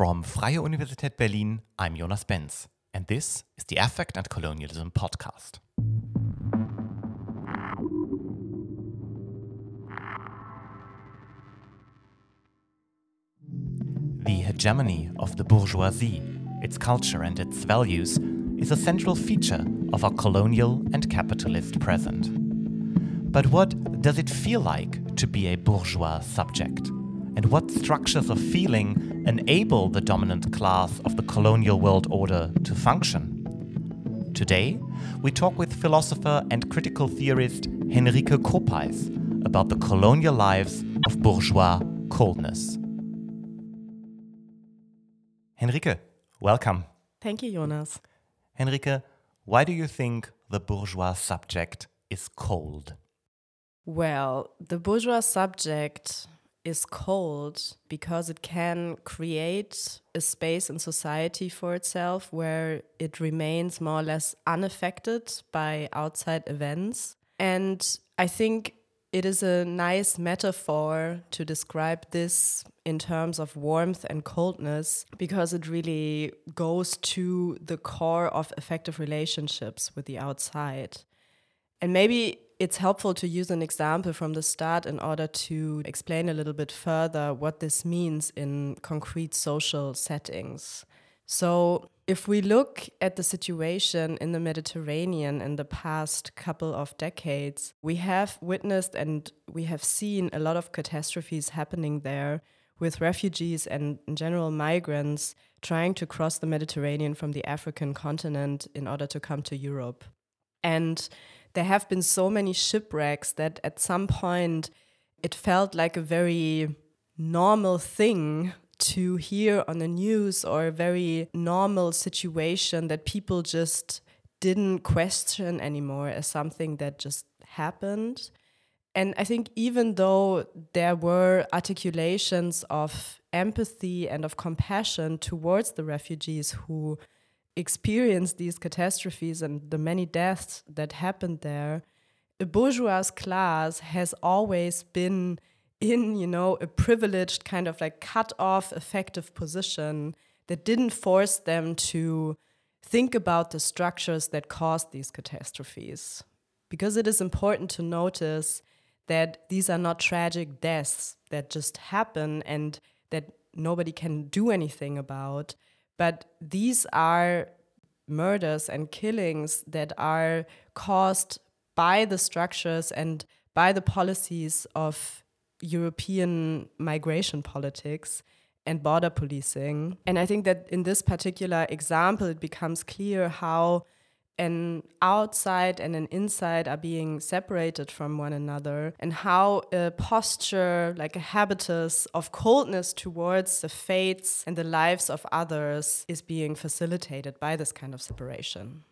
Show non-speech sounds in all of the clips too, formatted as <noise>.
From Freie Universität Berlin, I'm Jonas Benz, and this is the Affect and Colonialism podcast. The hegemony of the bourgeoisie, its culture and its values, is a central feature of our colonial and capitalist present. But what does it feel like to be a bourgeois subject? And what structures of feeling enable the dominant class of the colonial world order to function. Today, we talk with philosopher and critical theorist Henrike Kohpeiß about the colonial lives of bourgeois coldness. Henrike, welcome. Thank you, Jonas. Henrike, why do you think the bourgeois subject is cold? Well, the bourgeois subject is cold because it can create a space in society for itself where it remains more or less unaffected by outside events. And I think it is a nice metaphor to describe this in terms of warmth and coldness because it really goes to the core of affective relationships with the outside. And maybe it's helpful to use an example from the start in order to explain a little bit further what this means in concrete social settings. So, if we look at the situation in the Mediterranean in the past couple of decades, we have witnessed and we have seen a lot of catastrophes happening there with refugees and in general migrants trying to cross the Mediterranean from the African continent in order to come to Europe. And there have been so many shipwrecks that at some point it felt like a very normal thing to hear on the news or a very normal situation that people just didn't question anymore as something that just happened. And I think even though there were articulations of empathy and of compassion towards the refugees who experienced these catastrophes and the many deaths that happened there, a bourgeois class has always been in, you know, a privileged kind of like cut off affective position that didn't force them to think about the structures that caused these catastrophes. Because it is important to notice that these are not tragic deaths that just happen and that nobody can do anything about, but these are murders and killings that are caused by the structures and by the policies of European migration politics and border policing. And I think that in this particular example, it becomes clear how an outside and an inside are being separated from one another, and how a posture, like a habitus of coldness towards the fates and the lives of others, is being facilitated by this kind of separation.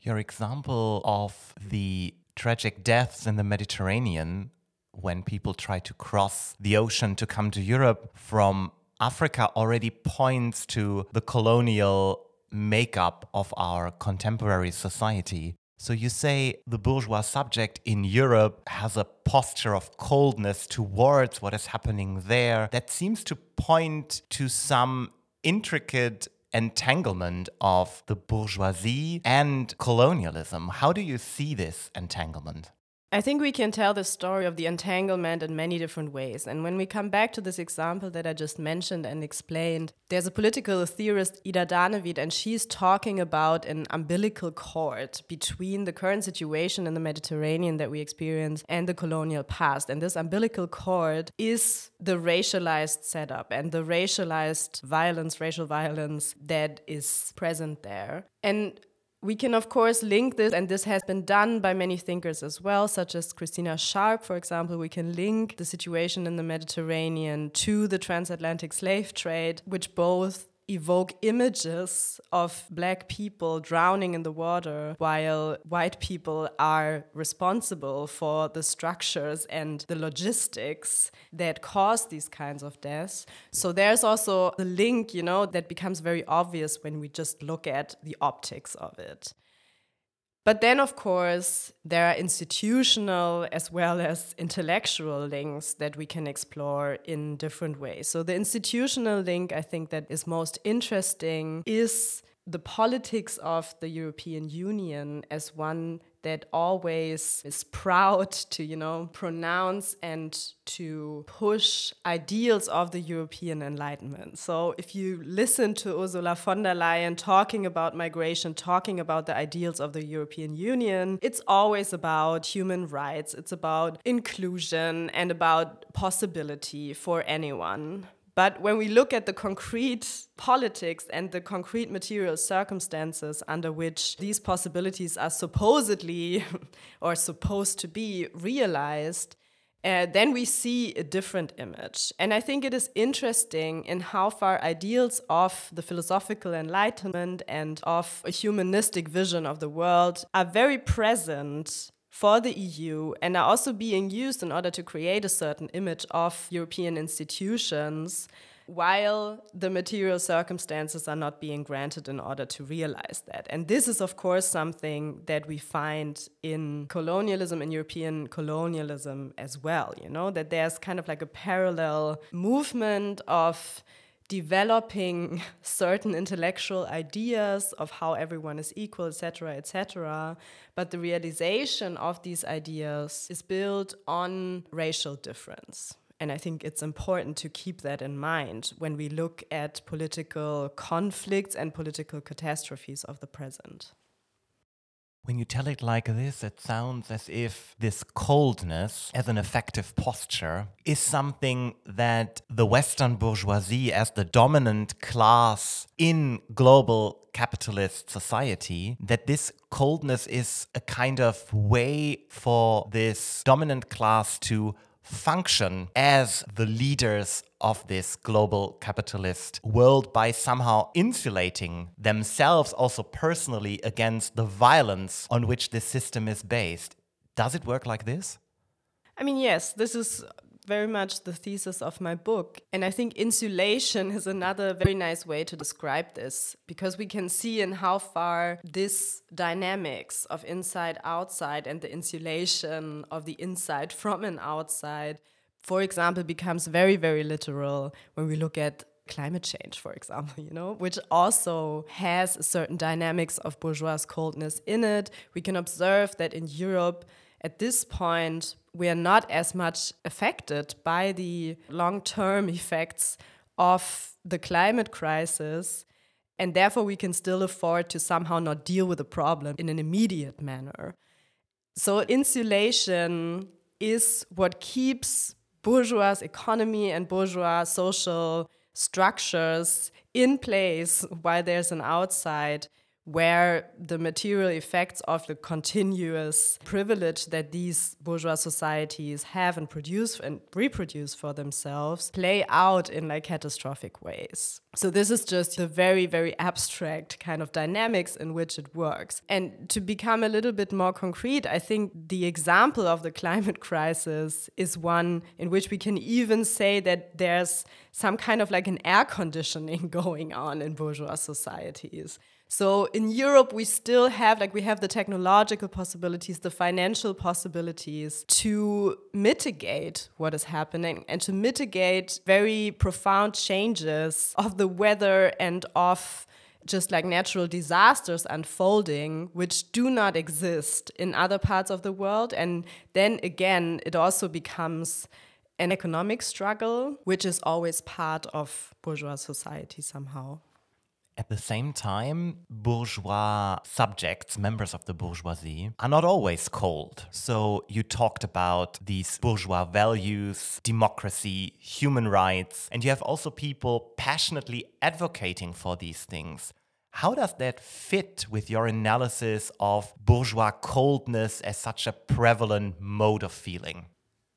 Your example of the tragic deaths in the Mediterranean when people try to cross the ocean to come to Europe from Africa already points to the colonial makeup of our contemporary society. So you say the bourgeois subject in Europe has a posture of coldness towards what is happening there that seems to point to some intricate entanglement of the bourgeoisie and colonialism. How do you see this entanglement? I think we can tell the story of the entanglement in many different ways. And when we come back to this example that I just mentioned and explained, there's a political theorist, Ida Danewid, and she's talking about an umbilical cord between the current situation in the Mediterranean that we experience and the colonial past. And this umbilical cord is the racialized setup and the racialized violence, racial violence that is present there. And we can, of course, link this, and this has been done by many thinkers as well, such as Christina Sharpe, for example. We can link the situation in the Mediterranean to the transatlantic slave trade, which both evoke images of black people drowning in the water while white people are responsible for the structures and the logistics that cause these kinds of deaths. So there's also the link, you know, that becomes very obvious when we just look at the optics of it. But then, of course, there are institutional as well as intellectual links that we can explore in different ways. So, the institutional link I think that is most interesting is the politics of the European Union as one that always is proud to, you know, pronounce and to push ideals of the European Enlightenment. So if you listen to Ursula von der Leyen talking about migration, talking about the ideals of the European Union, it's always about human rights, it's about inclusion and about possibility for anyone. But when we look at the concrete politics and the concrete material circumstances under which these possibilities are supposedly <laughs> or supposed to be realized, uh, then we see a different image. And I think it is interesting in how far ideals of the philosophical enlightenment and of a humanistic vision of the world are very present for the EU and are also being used in order to create a certain image of European institutions while the material circumstances are not being granted in order to realize that. And this is, of course, something that we find in colonialism, in European colonialism as well, you know, that there's kind of like a parallel movement of developing <laughs> certain intellectual ideas of how everyone is equal, etc., etc. But the realization of these ideas is built on racial difference. And I think it's important to keep that in mind when we look at political conflicts and political catastrophes of the present. When you tell it like this, it sounds as if this coldness as an affective posture is something that the Western bourgeoisie, as the dominant class in global capitalist society, that this coldness is a kind of way for this dominant class to function as the leaders of this global capitalist world by somehow insulating themselves also personally against the violence on which this system is based. Does it work like this? I mean, yes, this is very much the thesis of my book. And I think insulation is another very nice way to describe this because we can see in how far this dynamics of inside outside and the insulation of the inside from an outside, for example, becomes very, very literal when we look at climate change, for example, <laughs> you know, which also has certain dynamics of bourgeois coldness in it. We can observe that in Europe, at this point, we are not as much affected by the long term effects of the climate crisis. And therefore, we can still afford to somehow not deal with the problem in an immediate manner. So, insulation is what keeps bourgeois economy and bourgeois social structures in place while there's an outside where the material effects of the continuous privilege that these bourgeois societies have and produce and reproduce for themselves play out in like catastrophic ways. So this is just the very very abstract kind of dynamics in which it works. And to become a little bit more concrete, I think the example of the climate crisis is one in which we can even say that there's some kind of like an air conditioning <laughs> going on in bourgeois societies. So in Europe, we still have, like, we have the technological possibilities, the financial possibilities to mitigate what is happening and to mitigate very profound changes of the weather and of just like natural disasters unfolding, which do not exist in other parts of the world. And then again, it also becomes an economic struggle, which is always part of bourgeois society somehow. At the same time, bourgeois subjects, members of the bourgeoisie, are not always cold. So you talked about these bourgeois values, democracy, human rights, and you have also people passionately advocating for these things. How does that fit with your analysis of bourgeois coldness as such a prevalent mode of feeling?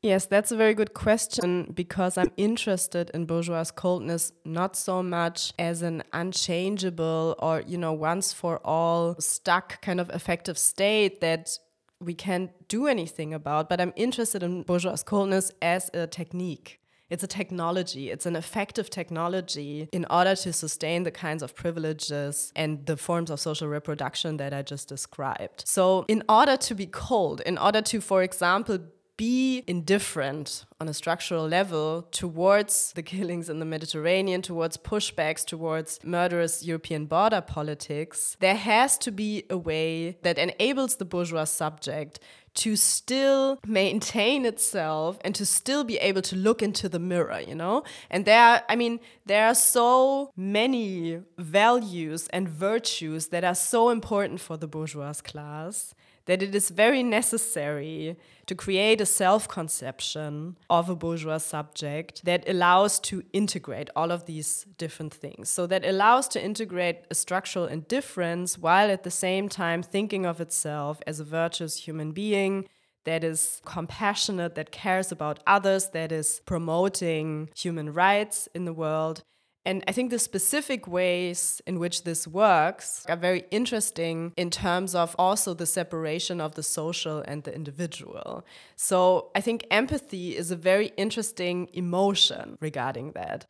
Yes, that's a very good question because I'm interested in bourgeois coldness not so much as an unchangeable or, you know, once for all stuck kind of affective state that we can't do anything about, but I'm interested in bourgeois coldness as a technique It's a technology, it's an affective technology in order to sustain the kinds of privileges and the forms of social reproduction that I just described. So, in order to be cold, in order to, for example, be indifferent on a structural level towards the killings in the Mediterranean, towards pushbacks, towards murderous European border politics, there has to be a way that enables the bourgeois subject to still maintain itself and to still be able to look into the mirror, you know? And there, are, I mean, there are so many values and virtues that are so important for the bourgeois class that it is very necessary to create a self conception of a bourgeois subject that allows to integrate all of these different things. So, that allows to integrate a structural indifference while at the same time thinking of itself as a virtuous human being that is compassionate, that cares about others, that is promoting human rights in the world. And I think the specific ways in which this works are very interesting in terms of also the separation of the social and the individual. So I think empathy is a very interesting emotion regarding that.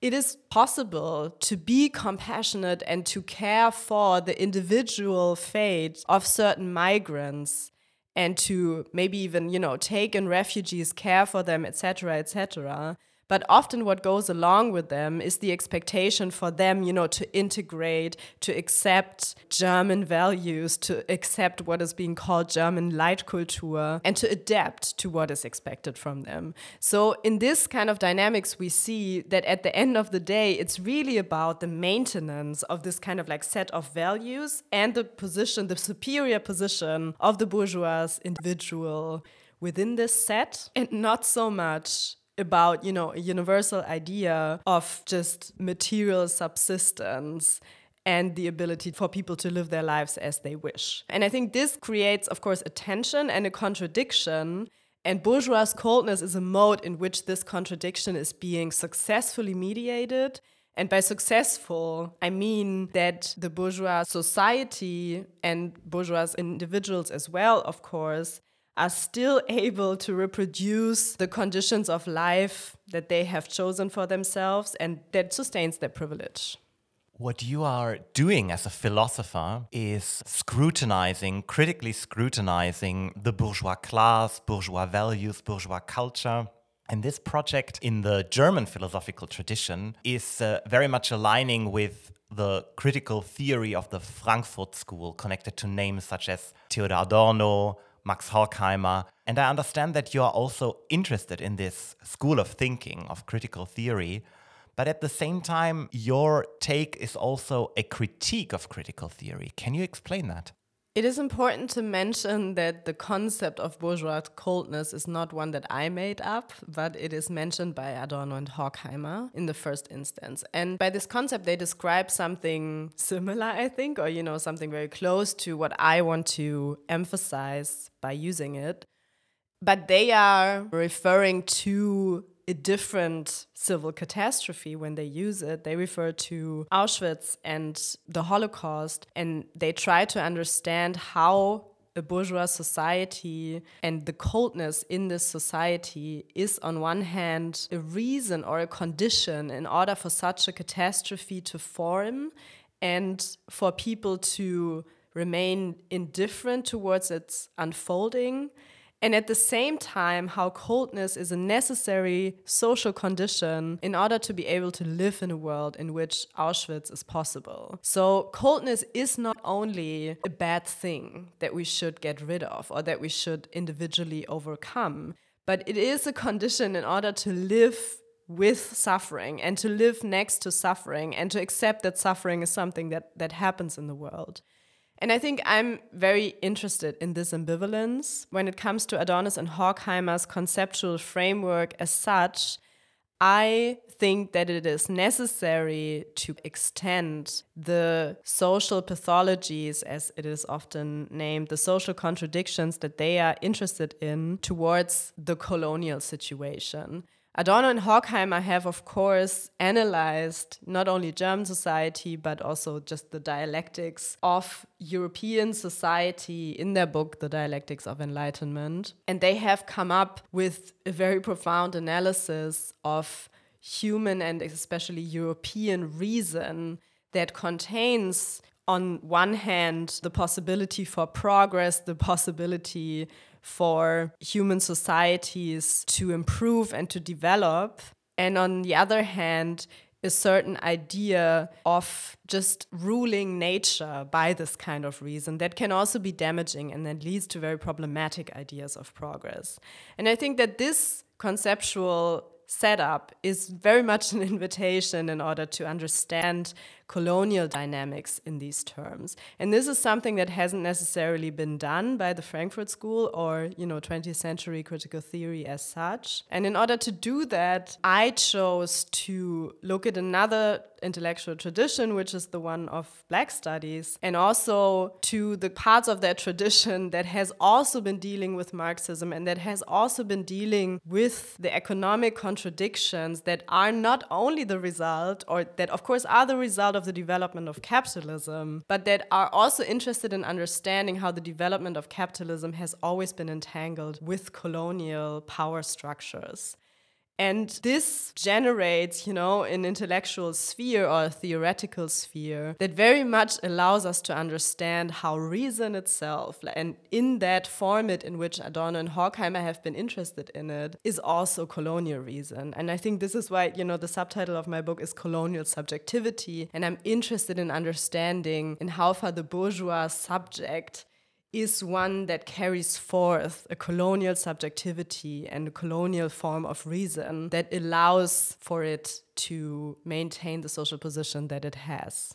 It is possible to be compassionate and to care for the individual fate of certain migrants and to maybe even, you know, take in refugees, care for them, etc., etc. But often what goes along with them is the expectation for them, you know, to integrate, to accept German values, to accept what is being called German Leitkultur, and to adapt to what is expected from them. So in this kind of dynamics, we see that at the end of the day, it's really about the maintenance of this kind of like set of values and the position, the superior position of the bourgeois individual within this set, and not so much about, you know, a universal idea of just material subsistence and the ability for people to live their lives as they wish. And I think this creates, of course, a tension and a contradiction. And bourgeois coldness is a mode in which this contradiction is being successfully mediated. And by successful, I mean that the bourgeois society and bourgeois individuals as well, of course, are still <laughs> able to reproduce the conditions of life that they have chosen for themselves and that sustains their privilege. What you are doing as a philosopher is scrutinizing, critically scrutinizing the bourgeois class, bourgeois values, bourgeois culture. And this project in the German philosophical tradition is uh, very much aligning with the critical theory of the Frankfurt School, connected to names such as Theodor Adorno, Max Horkheimer. And I understand that you are also interested in this school of thinking, of critical theory. But at the same time, your take is also a critique of critical theory. Can you explain that? It is important to mention that the concept of bourgeois coldness is not one that I made up, but it is mentioned by Adorno and Horkheimer in the first instance. And by this concept, they describe something similar, I think, or, you know, something very close to what I want to emphasize by using it. But they are referring to a different civil catastrophe when they use it. They refer to Auschwitz and the Holocaust, and they try to understand how a bourgeois society and the coldness in this society is, on one hand, a reason or a condition in order for such a catastrophe to form and for people to remain indifferent towards its unfolding and at the same time, how coldness is a necessary social condition in order to be able to live in a world in which Auschwitz is possible. So, coldness is not only a bad thing that we should get rid of or that we should individually overcome, but it is a condition in order to live with suffering and to live next to suffering and to accept that suffering is something that, that happens in the world. And I think I'm very interested in this ambivalence when it comes to Adorno's and Horkheimer's conceptual framework as such. I think that it is necessary to extend the social pathologies, as it is often named, the social contradictions that they are interested in towards the colonial situation. Adorno and Horkheimer have, of course, analyzed not only German society, but also just the dialectics of European society in their book, The Dialectics of Enlightenment. And they have come up with a very profound analysis of human and especially European reason that contains on one hand, the possibility for progress, the possibility for human societies to improve and to develop. And on the other hand, a certain idea of just ruling nature by this kind of reason that can also be damaging and that leads to very problematic ideas of progress. And I think that this conceptual setup is very much an <laughs> invitation in order to understand colonial dynamics in these terms. And this is something that hasn't necessarily been done by the Frankfurt School or, you know, 20th century critical theory as such. And in order to do that, I chose to look at another intellectual tradition, which is the one of Black studies, and also to the parts of that tradition that has also been dealing with Marxism and that has also been dealing with the economic contradictions that are not only the result, or that of course are the result of the development of capitalism, but that are also interested in understanding how the development of capitalism has always been entangled with colonial power structures. And this generates, you know, an intellectual sphere or a theoretical sphere that very much allows us to understand how reason itself, and in that format in which Adorno and Horkheimer have been interested in it, is also colonial reason. And I think this is why, you know, the subtitle of my book is Colonial Subjectivity. And I'm interested in understanding in how far the bourgeois subject is one that carries forth a colonial subjectivity and a colonial form of reason that allows for it to maintain the social position that it has.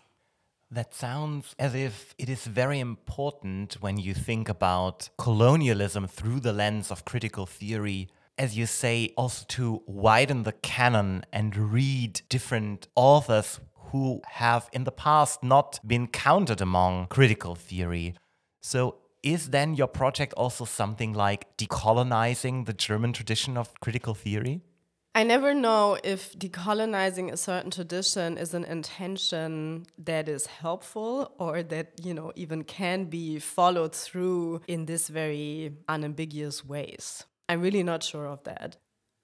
That sounds as if it is very important when you think about colonialism through the lens of critical theory, as you say, also to widen the canon and read different authors who have in the past not been counted among critical theory. So, is then your project also something like decolonizing the German tradition of critical theory? I never know if decolonizing a certain tradition is an intention that is helpful or that, you know, even can be followed through in this very unambiguous ways. I'm really not sure of that.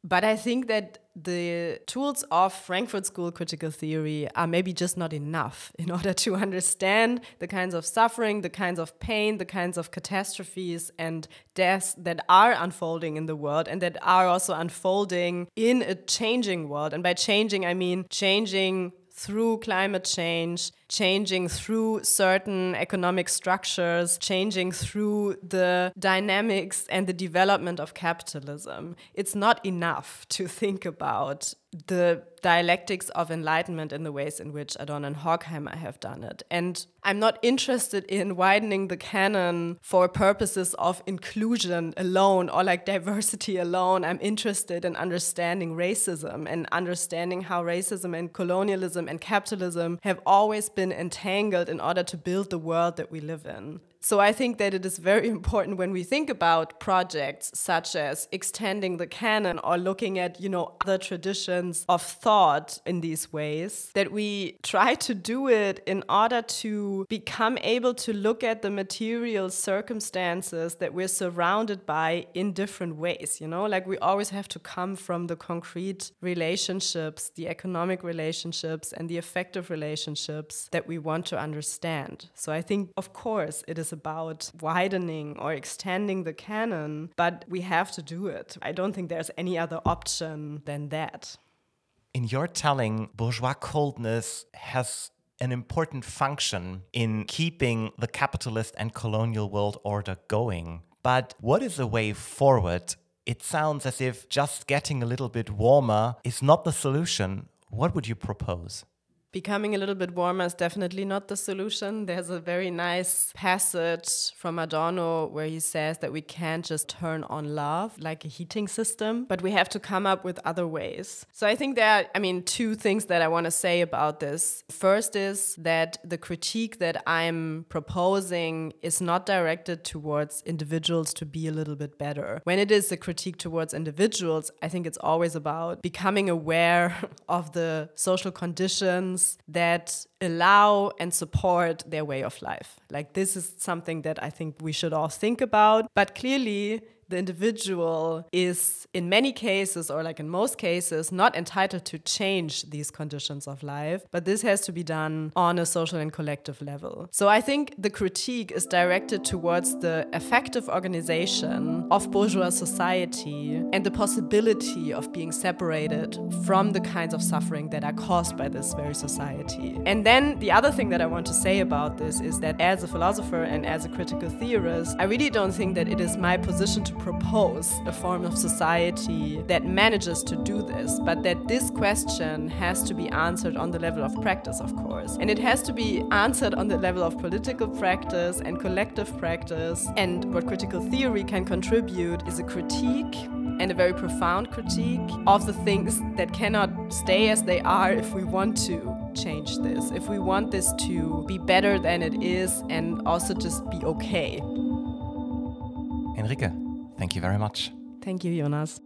But I think that the tools of Frankfurt School critical theory are maybe just not enough <laughs> in order to understand the kinds of suffering, the kinds of pain, the kinds of catastrophes and deaths that are unfolding in the world and that are also unfolding in a changing world. And by changing, I mean changing through climate change, changing through certain economic structures, changing through the dynamics and the development of capitalism. It's not enough to think about the dialectics of enlightenment in the ways in which Adorno and Horkheimer have done it. And I'm not interested in widening the canon for purposes of inclusion alone or like diversity alone. I'm interested in understanding racism and understanding how racism and colonialism and capitalism have always been entangled in order to build the world that we live in. So I think that it is very <laughs> important when we think about projects such as extending the canon or looking at, you know, other traditions of thought in these ways that we try to do it in order to become able to look at the material circumstances that we're surrounded by in different ways, you know? Like we always have to come from the concrete relationships, the economic relationships and the affective relationships that we want to understand. So I think of course it is is about widening or extending the canon, but we have to do it. I don't think there's any other option than that. In your telling, bourgeois coldness has an important function in keeping the capitalist and colonial world order going. But what is the way forward? It sounds as if just getting a little bit warmer is not the solution. What would you propose? Becoming a little bit warmer is definitely not the solution. There's a very nice passage from Adorno where he says that we can't just turn on love like a heating system, but we have to come up with other ways. So I think there are, I mean, two things that I want to say about this. First is that the critique that I'm proposing is not directed towards individuals to be a little bit better. When it is a critique towards individuals, I think it's always about becoming aware <laughs> of the social conditions that allow and support their way of life. Like, this is something that I think we should all think about. But clearly, the individual is in many cases or like in most cases not entitled to change these conditions of life but this has to be done on a social and collective level. So i think the critique is directed towards the affective organization of bourgeois society and the possibility of being separated from the kinds of suffering that are caused by this very society. And then the other thing that i want to say about this is that as a philosopher and as a critical theorist i really don't think that it is my position to propose a form of society that manages to do this, but that this question has to be answered on the level of practice, of course. And it has to be answered on the level of political practice and collective practice. And what critical theory can contribute is a critique and a very profound critique of the things that cannot stay as they are if we want to change this, if we want this to be better than it is and also just be okay. Henrike, Thank you very much. Thank you, Jonas.